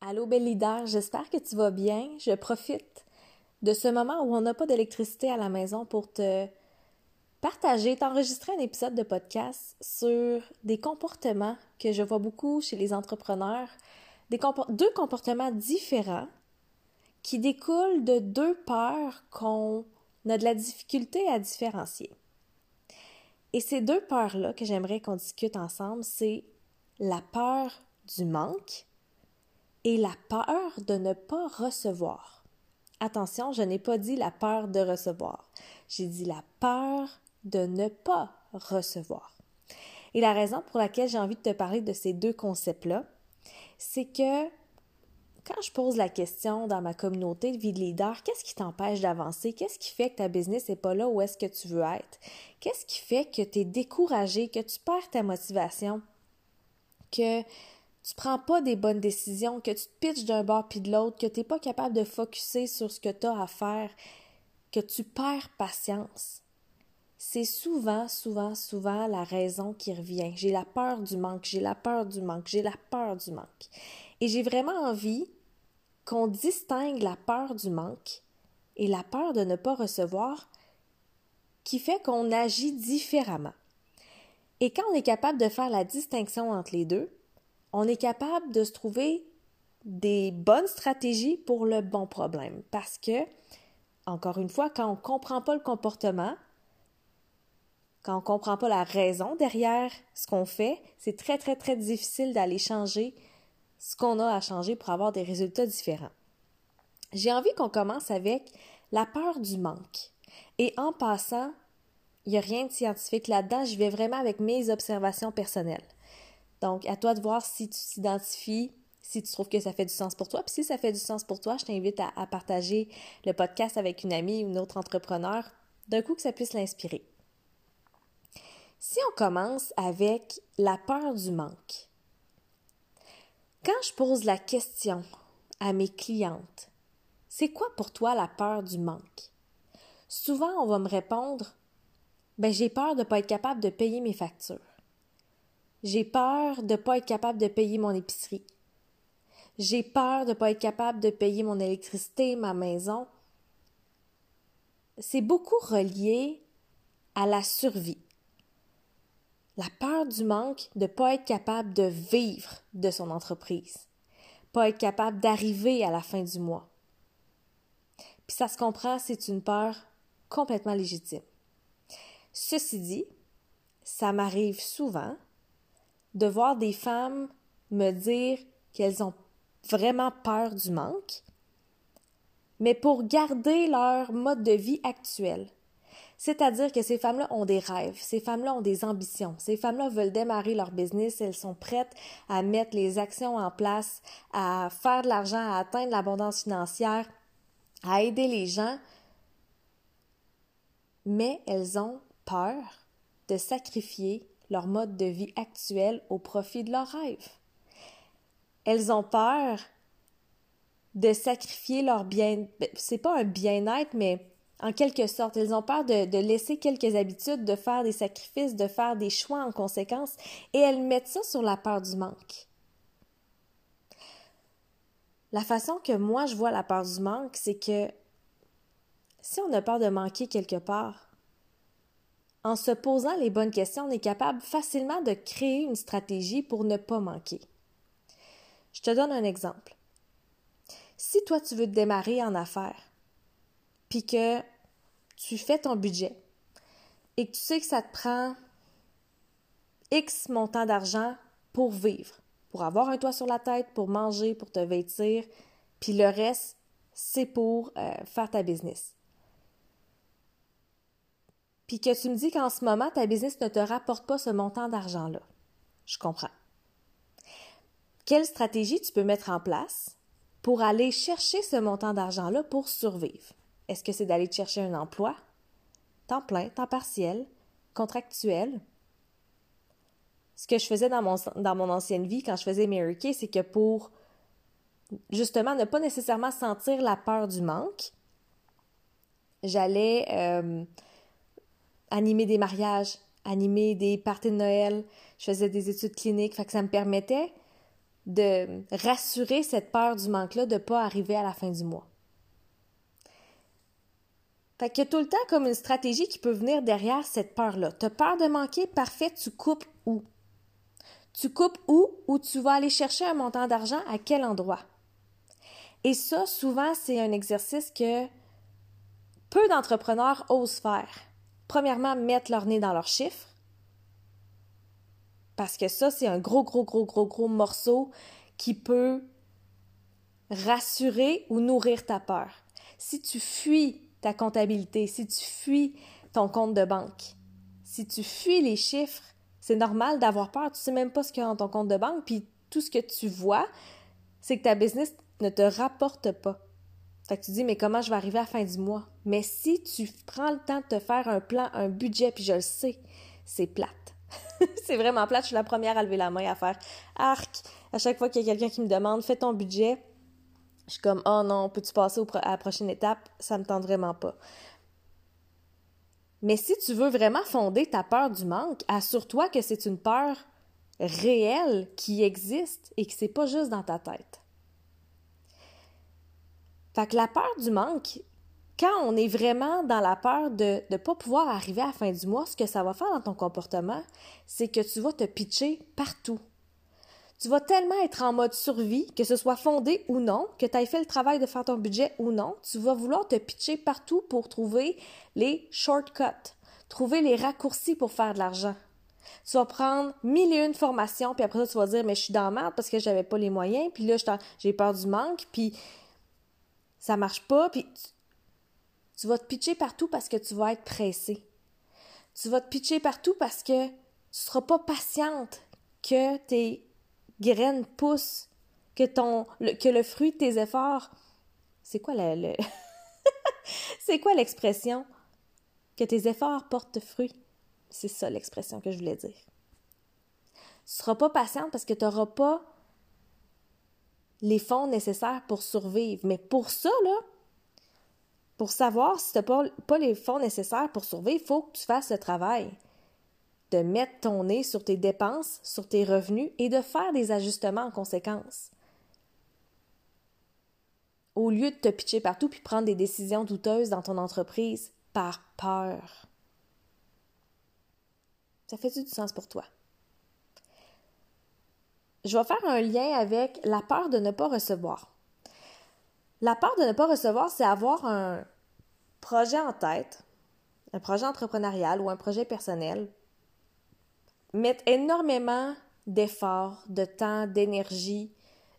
Allô, belle leader, j'espère que tu vas bien. Je profite de ce moment où on n'a pas d'électricité à la maison pour te partager, t'enregistrer un épisode de podcast sur des comportements que je vois beaucoup chez les entrepreneurs, deux comportements différents qui découlent de deux peurs qu'on a de la difficulté à différencier. Et ces deux peurs-là que j'aimerais qu'on discute ensemble, c'est la peur du manque et la peur de ne pas recevoir. Attention, je n'ai pas dit la peur de recevoir. J'ai dit la peur de ne pas recevoir. Et la raison pour laquelle j'ai envie de te parler de ces deux concepts-là, c'est que quand je pose la question dans ma communauté de vie de leader, qu'est-ce qui t'empêche d'avancer? Qu'est-ce qui fait que ta business n'est pas là où est-ce que tu veux être? Qu'est-ce qui fait que tu es découragé, que tu perds ta motivation, que tu prends pas des bonnes décisions, que tu te pitches d'un bord puis de l'autre, que tu n'es pas capable de focuser sur ce que tu as à faire, que tu perds patience. C'est souvent, souvent, souvent la raison qui revient. J'ai la peur du manque, j'ai la peur du manque, j'ai la peur du manque. Et j'ai vraiment envie qu'on distingue la peur du manque et la peur de ne pas recevoir qui fait qu'on agit différemment. Et quand on est capable de faire la distinction entre les deux, on est capable de se trouver des bonnes stratégies pour le bon problème. Parce que, encore une fois, quand on ne comprend pas le comportement, quand on ne comprend pas la raison derrière ce qu'on fait, c'est très, très, très difficile d'aller changer ce qu'on a à changer pour avoir des résultats différents. J'ai envie qu'on commence avec la peur du manque. Et en passant, il n'y a rien de scientifique là-dedans, je vais vraiment avec mes observations personnelles. Donc, à toi de voir si tu t'identifies, si tu trouves que ça fait du sens pour toi. Puis si ça fait du sens pour toi, je t'invite à, partager le podcast avec une amie ou une autre entrepreneur, d'un coup que ça puisse l'inspirer. Si on commence avec la peur du manque, quand je pose la question à mes clientes, c'est quoi pour toi la peur du manque? Souvent, on va me répondre, ben j'ai peur de ne pas être capable de payer mes factures. J'ai peur de ne pas être capable de payer mon épicerie. J'ai peur de ne pas être capable de payer mon électricité, ma maison. C'est beaucoup relié à la survie. La peur du manque de ne pas être capable de vivre de son entreprise, pas être capable d'arriver à la fin du mois. Puis ça se comprend, c'est une peur complètement légitime. Ceci dit, ça m'arrive souvent de voir des femmes me dire qu'elles ont vraiment peur du manque, mais pour garder leur mode de vie actuel. C'est-à-dire que ces femmes-là ont des rêves, ces femmes-là ont des ambitions, ces femmes-là veulent démarrer leur business, elles sont prêtes à mettre les actions en place, à faire de l'argent, à atteindre l'abondance financière, à aider les gens, mais elles ont peur de sacrifier leur mode de vie actuel au profit de leurs rêves. Elles ont peur de sacrifier leur bien, c'est pas un bien-être, mais en quelque sorte, elles ont peur de, de, laisser quelques habitudes, de faire des sacrifices, de faire des choix en conséquence, et elles mettent ça sur la peur du manque. La façon que moi je vois la peur du manque, c'est que si on a peur de manquer quelque part, en se posant les bonnes questions, on est capable facilement de créer une stratégie pour ne pas manquer. Je te donne un exemple. Si toi, tu veux te démarrer en affaires, puis que tu fais ton budget et que tu sais que ça te prend X montant d'argent pour vivre, pour avoir un toit sur la tête, pour manger, pour te vêtir, puis le reste, c'est pour euh, faire ta business puis que tu me dis qu'en ce moment, ta business ne te rapporte pas ce montant d'argent-là. Je comprends. Quelle stratégie tu peux mettre en place pour aller chercher ce montant d'argent-là pour survivre? Est-ce que c'est d'aller chercher un emploi? Temps plein, temps partiel, contractuel? Ce que je faisais dans mon, dans mon ancienne vie quand je faisais Mary Kay, c'est que pour justement ne pas nécessairement sentir la peur du manque, j'allais euh, animer des mariages, animer des parties de Noël, je faisais des études cliniques, que ça me permettait de rassurer cette peur du manque-là de ne pas arriver à la fin du mois. Fait qu'il y a tout le temps comme une stratégie qui peut venir derrière cette peur-là. Tu as peur de manquer, parfait, tu coupes où? Tu coupes où ou tu vas aller chercher un montant d'argent à quel endroit? Et ça, souvent, c'est un exercice que peu d'entrepreneurs osent faire. Premièrement, mettre leur nez dans leurs chiffres. Parce que ça, c'est un gros, gros, gros, gros, gros morceau qui peut rassurer ou nourrir ta peur. Si tu fuis ta comptabilité, si tu fuis ton compte de banque, si tu fuis les chiffres, c'est normal d'avoir peur. Tu sais même pas ce qu'il y a dans ton compte de banque, puis tout ce que tu vois, c'est que ta business ne te rapporte pas. Fait que tu dis, mais comment je vais arriver à la fin du mois? Mais si tu prends le temps de te faire un plan, un budget, puis je le sais, c'est plate. c'est vraiment plate. Je suis la première à lever la main à faire arc. À chaque fois qu'il y a quelqu'un qui me demande, fais ton budget, je suis comme, oh non, peux-tu passer à la prochaine étape? Ça me tente vraiment pas. Mais si tu veux vraiment fonder ta peur du manque, assure-toi que c'est une peur réelle qui existe et que c'est pas juste dans ta tête. Fait que la peur du manque, quand on est vraiment dans la peur de ne pas pouvoir arriver à la fin du mois, ce que ça va faire dans ton comportement, c'est que tu vas te pitcher partout. Tu vas tellement être en mode survie, que ce soit fondé ou non, que tu aies fait le travail de faire ton budget ou non, tu vas vouloir te pitcher partout pour trouver les shortcuts, trouver les raccourcis pour faire de l'argent. Tu vas prendre mille et une formations, puis après ça, tu vas dire, mais je suis dans merde parce que j'avais pas les moyens, puis là, j'ai peur du manque, puis ça marche pas, puis tu, vas te pitcher partout parce que tu vas être pressé. Tu vas te pitcher partout parce que tu seras pas patiente que tes graines poussent, que, ton, le, que le fruit de tes efforts. C'est quoi le. c'est quoi l'expression? Que tes efforts portent fruit. C'est ça l'expression que je voulais dire. Tu seras pas patiente parce que tu n'auras pas les fonds nécessaires pour survivre. Mais pour ça, là, pour savoir si tu n'as pas, les fonds nécessaires pour survivre, il faut que tu fasses le travail de mettre ton nez sur tes dépenses, sur tes revenus et de faire des ajustements en conséquence. Au lieu de te pitcher partout puis prendre des décisions douteuses dans ton entreprise par peur. Ça fait-tu du sens pour toi? Je vais faire un lien avec la peur de ne pas recevoir. La peur de ne pas recevoir, c'est avoir un projet en tête, un projet entrepreneurial ou un projet personnel, mettre énormément d'efforts, de temps, d'énergie,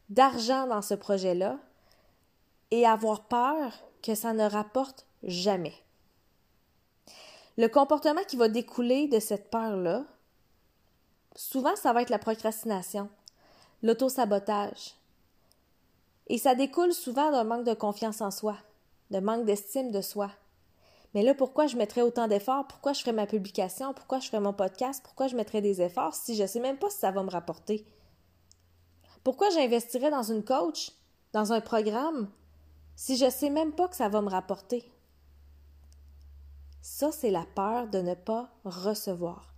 d'argent dans ce projet-là et avoir peur que ça ne rapporte jamais. Le comportement qui va découler de cette peur-là, souvent ça va être la procrastination, l'auto-sabotage. Et ça découle souvent d'un manque de confiance en soi, de manque d'estime de soi, mais là, pourquoi je mettrais autant d'efforts? Pourquoi je ferais ma publication? Pourquoi je ferais mon podcast? Pourquoi je mettrais des efforts si je ne sais même pas si ça va me rapporter? Pourquoi j'investirais dans une coach, dans un programme, si je ne sais même pas que ça va me rapporter? Ça, c'est la peur de ne pas recevoir.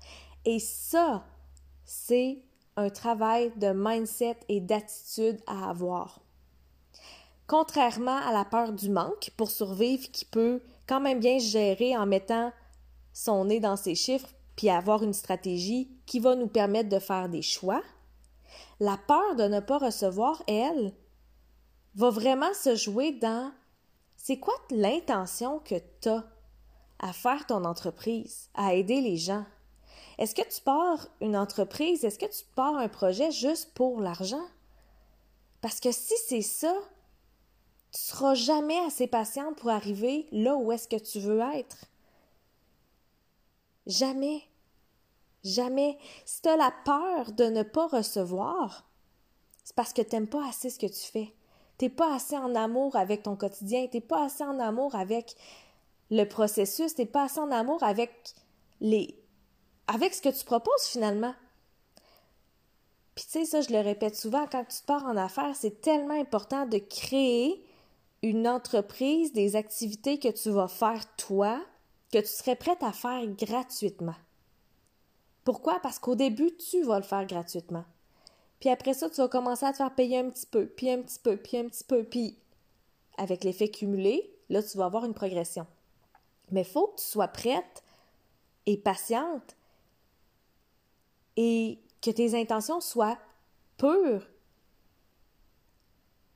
Et ça, c'est un travail de mindset et d'attitude à avoir. Contrairement à la peur du manque pour survivre qui peut quand même bien gérer en mettant son nez dans ses chiffres puis avoir une stratégie qui va nous permettre de faire des choix, la peur de ne pas recevoir, elle, va vraiment se jouer dans c'est quoi l'intention que tu as à faire ton entreprise, à aider les gens? Est-ce que tu pars une entreprise, est-ce que tu pars un projet juste pour l'argent? Parce que si c'est ça, tu seras jamais assez patiente pour arriver là où est-ce que tu veux être. Jamais. Jamais. Si tu as la peur de ne pas recevoir, c'est parce que tu n'aimes pas assez ce que tu fais. Tu n'es pas assez en amour avec ton quotidien, tu n'es pas assez en amour avec le processus, tu n'es pas assez en amour avec les avec ce que tu proposes finalement. Puis tu sais, ça, je le répète souvent, quand tu pars en affaires, c'est tellement important de créer une entreprise, des activités que tu vas faire toi, que tu serais prête à faire gratuitement. Pourquoi? Parce qu'au début, tu vas le faire gratuitement. Puis après ça, tu vas commencer à te faire payer un petit peu, puis un petit peu, puis un petit peu, puis avec l'effet cumulé, là, tu vas avoir une progression. Mais il faut que tu sois prête et patiente et que tes intentions soient pures.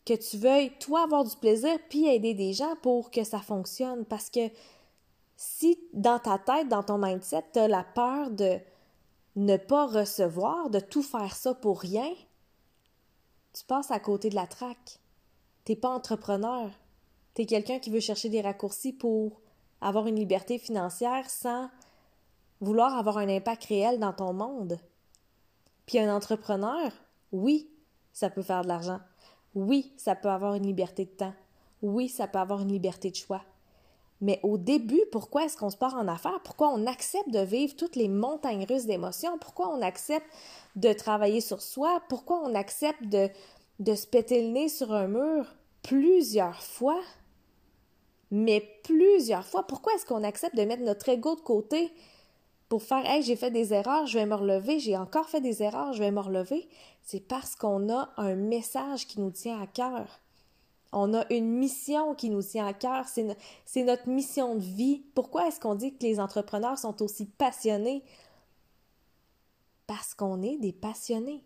Que tu veuilles, toi, avoir du plaisir puis aider des gens pour que ça fonctionne. Parce que si dans ta tête, dans ton mindset, tu as la peur de ne pas recevoir, de tout faire ça pour rien, tu passes à côté de la traque. T'es pas entrepreneur. Tu es quelqu'un qui veut chercher des raccourcis pour avoir une liberté financière sans vouloir avoir un impact réel dans ton monde. Puis un entrepreneur, oui, ça peut faire de l'argent. Oui, ça peut avoir une liberté de temps. Oui, ça peut avoir une liberté de choix. Mais au début, pourquoi est-ce qu'on se part en affaires? Pourquoi on accepte de vivre toutes les montagnes russes d'émotions? Pourquoi on accepte de travailler sur soi? Pourquoi on accepte de, de se péter le nez sur un mur plusieurs fois? Mais plusieurs fois. Pourquoi est-ce qu'on accepte de mettre notre ego de côté pour faire Hey, j'ai fait des erreurs, je vais me relever, j'ai encore fait des erreurs, je vais me relever? C'est parce qu'on a un message qui nous tient à cœur. On a une mission qui nous tient à cœur. C'est, notre mission de vie. Pourquoi est-ce qu'on dit que les entrepreneurs sont aussi passionnés? Parce qu'on est des passionnés.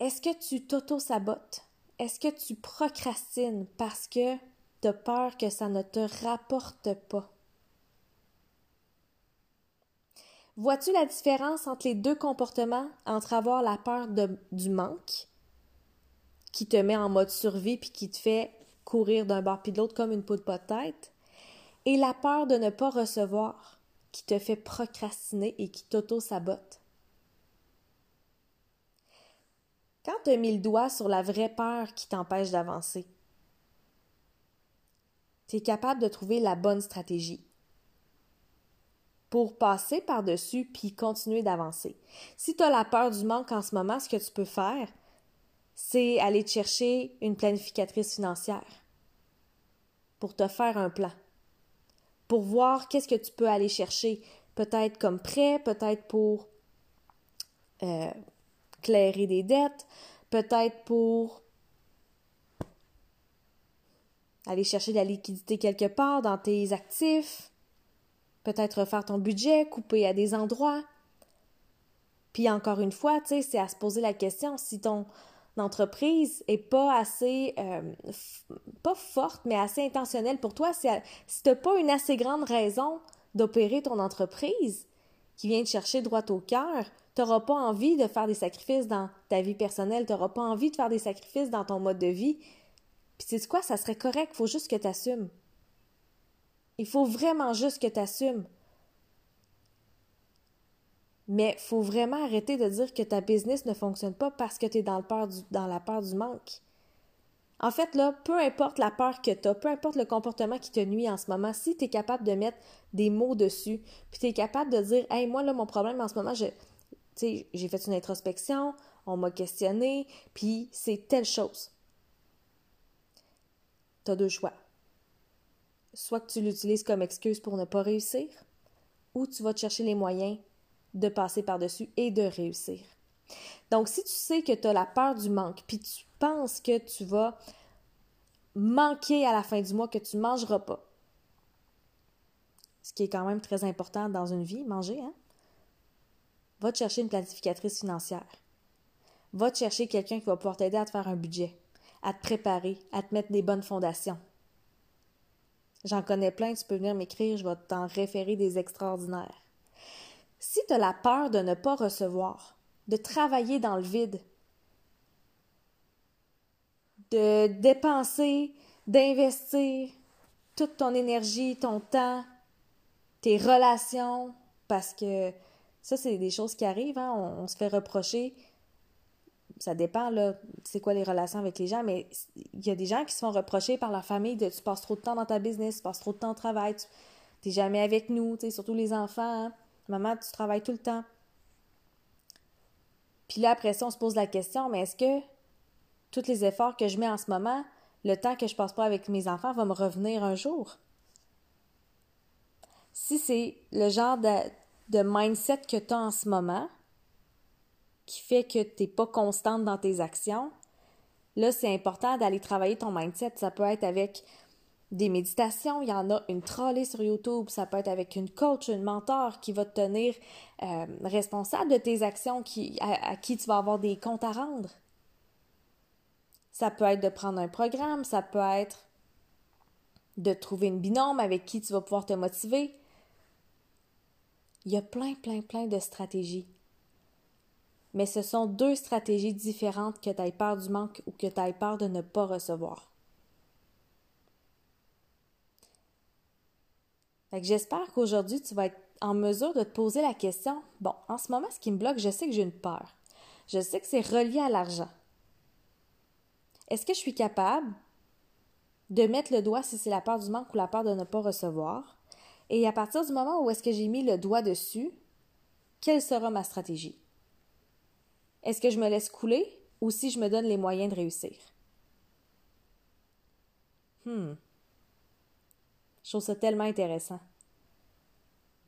Est-ce que tu t'auto-sabotes? Est-ce que tu procrastines parce que as peur que ça ne te rapporte pas? Vois-tu la différence entre les deux comportements, entre avoir la peur du manque qui te met en mode survie puis qui te fait courir d'un bord puis de l'autre comme une peau de tête, et la peur de ne pas recevoir qui te fait procrastiner et qui t'auto-sabote. Quand tu as mis le doigt sur la vraie peur qui t'empêche d'avancer, tu es capable de trouver la bonne stratégie pour passer par-dessus puis continuer d'avancer. Si tu as la peur du manque en ce moment, ce que tu peux faire, c'est aller te chercher une planificatrice financière pour te faire un plan, pour voir qu'est-ce que tu peux aller chercher, peut-être comme prêt, peut-être pour euh, clairer des dettes, peut-être pour aller chercher de la liquidité quelque part dans tes actifs, peut-être refaire ton budget, couper à des endroits. Puis encore une fois, c'est à se poser la question si ton entreprise est pas assez, euh, pas forte, mais assez intentionnelle pour toi, si, si tu n'as pas une assez grande raison d'opérer ton entreprise qui vient te chercher droit au cœur, tu n'auras pas envie de faire des sacrifices dans ta vie personnelle, tu n'auras pas envie de faire des sacrifices dans ton mode de vie. Puis sais quoi, ça serait correct, faut juste que tu assumes. Il faut vraiment juste que tu assumes. Mais faut vraiment arrêter de dire que ta business ne fonctionne pas parce que tu es dans la peur du manque. En fait, là, peu importe la peur que tu as, peu importe le comportement qui te nuit en ce moment, si tu es capable de mettre des mots dessus, puis tu es capable de dire Hey, moi, là, mon problème en ce moment, j'ai fait une introspection, on m'a questionné, puis c'est telle chose. Tu as deux choix. Soit que tu l'utilises comme excuse pour ne pas réussir, ou tu vas te chercher les moyens de passer par-dessus et de réussir. Donc, si tu sais que tu as la peur du manque, puis tu penses que tu vas manquer à la fin du mois, que tu ne mangeras pas, ce qui est quand même très important dans une vie, manger, hein? Va te chercher une planificatrice financière. Va te chercher quelqu'un qui va pouvoir t'aider à te faire un budget, à te préparer, à te mettre des bonnes fondations. J'en connais plein, tu peux venir m'écrire, je vais t'en référer des extraordinaires. Si tu as la peur de ne pas recevoir, de travailler dans le vide, de dépenser, d'investir toute ton énergie, ton temps, tes relations, parce que ça, c'est des choses qui arrivent, hein? on, se fait reprocher. Ça dépend, là, c'est quoi les relations avec les gens, mais il y a des gens qui se font reprocher par leur famille de tu passes trop de temps dans ta business, tu passes trop de temps au travail, tu n'es jamais avec nous, surtout les enfants. Hein? Maman, tu travailles tout le temps. Puis là, après ça, on se pose la question, mais est-ce que tous les efforts que je mets en ce moment, le temps que je passe pas avec mes enfants va me revenir un jour? Si c'est le genre de mindset que tu as en ce moment qui fait que tu n'es pas constante dans tes actions, là, c'est important d'aller travailler ton mindset. Ça peut être avec des méditations, il y en a une trollée sur YouTube, ça peut être avec une coach, une mentor qui va te tenir euh, responsable de tes actions, qui, à, qui tu vas avoir des comptes à rendre. Ça peut être de prendre un programme, ça peut être de trouver une binôme avec qui tu vas pouvoir te motiver. Il y a plein, plein, plein de stratégies. Mais ce sont deux stratégies différentes que tu aies peur du manque ou que tu aies peur de ne pas recevoir. j'espère qu'aujourd'hui, tu vas être en mesure de te poser la question, bon, en ce moment, ce qui me bloque, je sais que j'ai une peur. Je sais que c'est relié à l'argent. Est-ce que je suis capable de mettre le doigt si c'est la peur du manque ou la peur de ne pas recevoir? Et à partir du moment où est-ce que j'ai mis le doigt dessus, quelle sera ma stratégie? Est-ce que je me laisse couler ou si je me donne les moyens de réussir? Hmm. Je trouve ça tellement intéressant.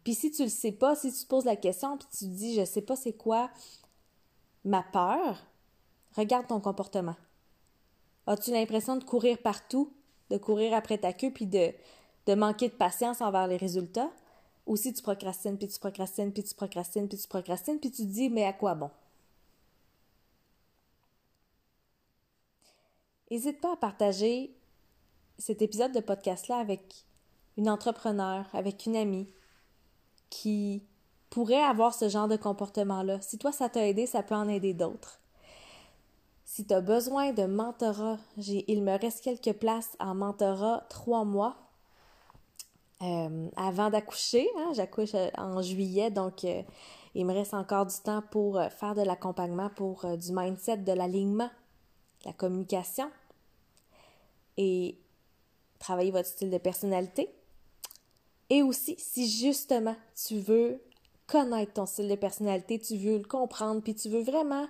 Puis si tu le sais pas, si tu te poses la question puis tu te dis je sais pas c'est quoi ma peur, regarde ton comportement. As-tu l'impression de courir partout, de courir après ta queue puis de, de manquer de patience envers les résultats? Ou si tu procrastines, puis tu procrastines, puis tu procrastines, puis tu procrastines, puis tu te dis mais à quoi bon? N'hésite pas à partager cet épisode de podcast-là avec une entrepreneur, avec une amie qui pourrait avoir ce genre de comportement-là. Si toi, ça t'a aidé, ça peut en aider d'autres. Si tu as besoin de mentorat, il me reste quelques places en mentorat trois mois euh, avant d'accoucher. Hein, j'accouche euh, en juillet, donc euh, il me reste encore du temps pour faire de l'accompagnement, pour du mindset, de l'alignement, la communication et travailler votre style de personnalité. Et aussi, si justement tu veux connaître ton style de personnalité, tu veux le comprendre, puis tu veux vraiment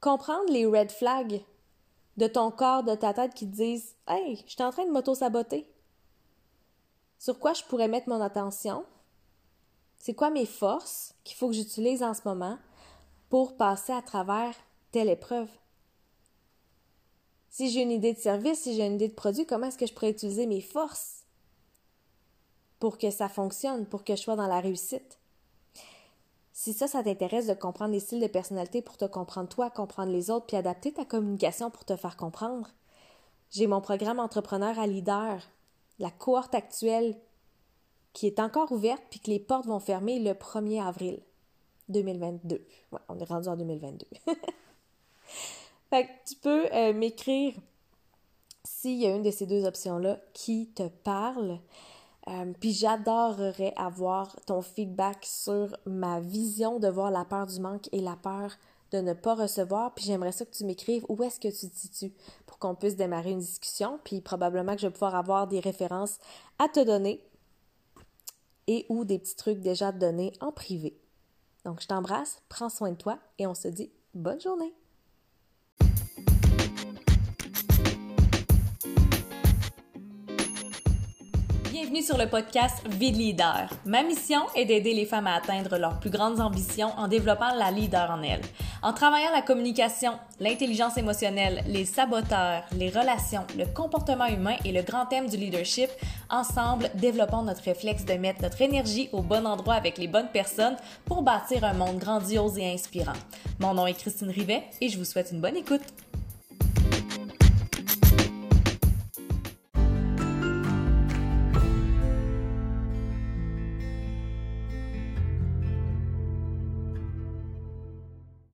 comprendre les red flags de ton corps, de ta tête qui te disent Hey, je suis en train de m'auto-saboter. Sur quoi je pourrais mettre mon attention? C'est quoi mes forces qu'il faut que j'utilise en ce moment pour passer à travers telle épreuve? Si j'ai une idée de service, si j'ai une idée de produit, comment est-ce que je pourrais utiliser mes forces? pour que ça fonctionne, pour que je sois dans la réussite? Si ça, ça t'intéresse de comprendre les styles de personnalité pour te comprendre toi, comprendre les autres, puis adapter ta communication pour te faire comprendre, j'ai mon programme Entrepreneur à Leader, la cohorte actuelle qui est encore ouverte puis que les portes vont fermer le 1er avril 2022. Ouais, on est rendu en 2022. fait que tu peux euh, m'écrire s'il y a une de ces deux options-là qui te parle. Euh, puis j'adorerais avoir ton feedback sur ma vision de voir la peur du manque et la peur de ne pas recevoir. Puis j'aimerais ça que tu m'écrives où est-ce que tu te situes pour qu'on puisse démarrer une discussion. Puis probablement que je vais pouvoir avoir des références à te donner et ou des petits trucs déjà donner en privé. Donc je t'embrasse, prends soin de toi et on se dit bonne journée. Bienvenue sur le podcast Vie Leader. Ma mission est d'aider les femmes à atteindre leurs plus grandes ambitions en développant la leader en elles. En travaillant la communication, l'intelligence émotionnelle, les saboteurs, les relations, le comportement humain et le grand thème du leadership, ensemble, développons notre réflexe de mettre notre énergie au bon endroit avec les bonnes personnes pour bâtir un monde grandiose et inspirant. Mon nom est Christine Rivet et je vous souhaite une bonne écoute.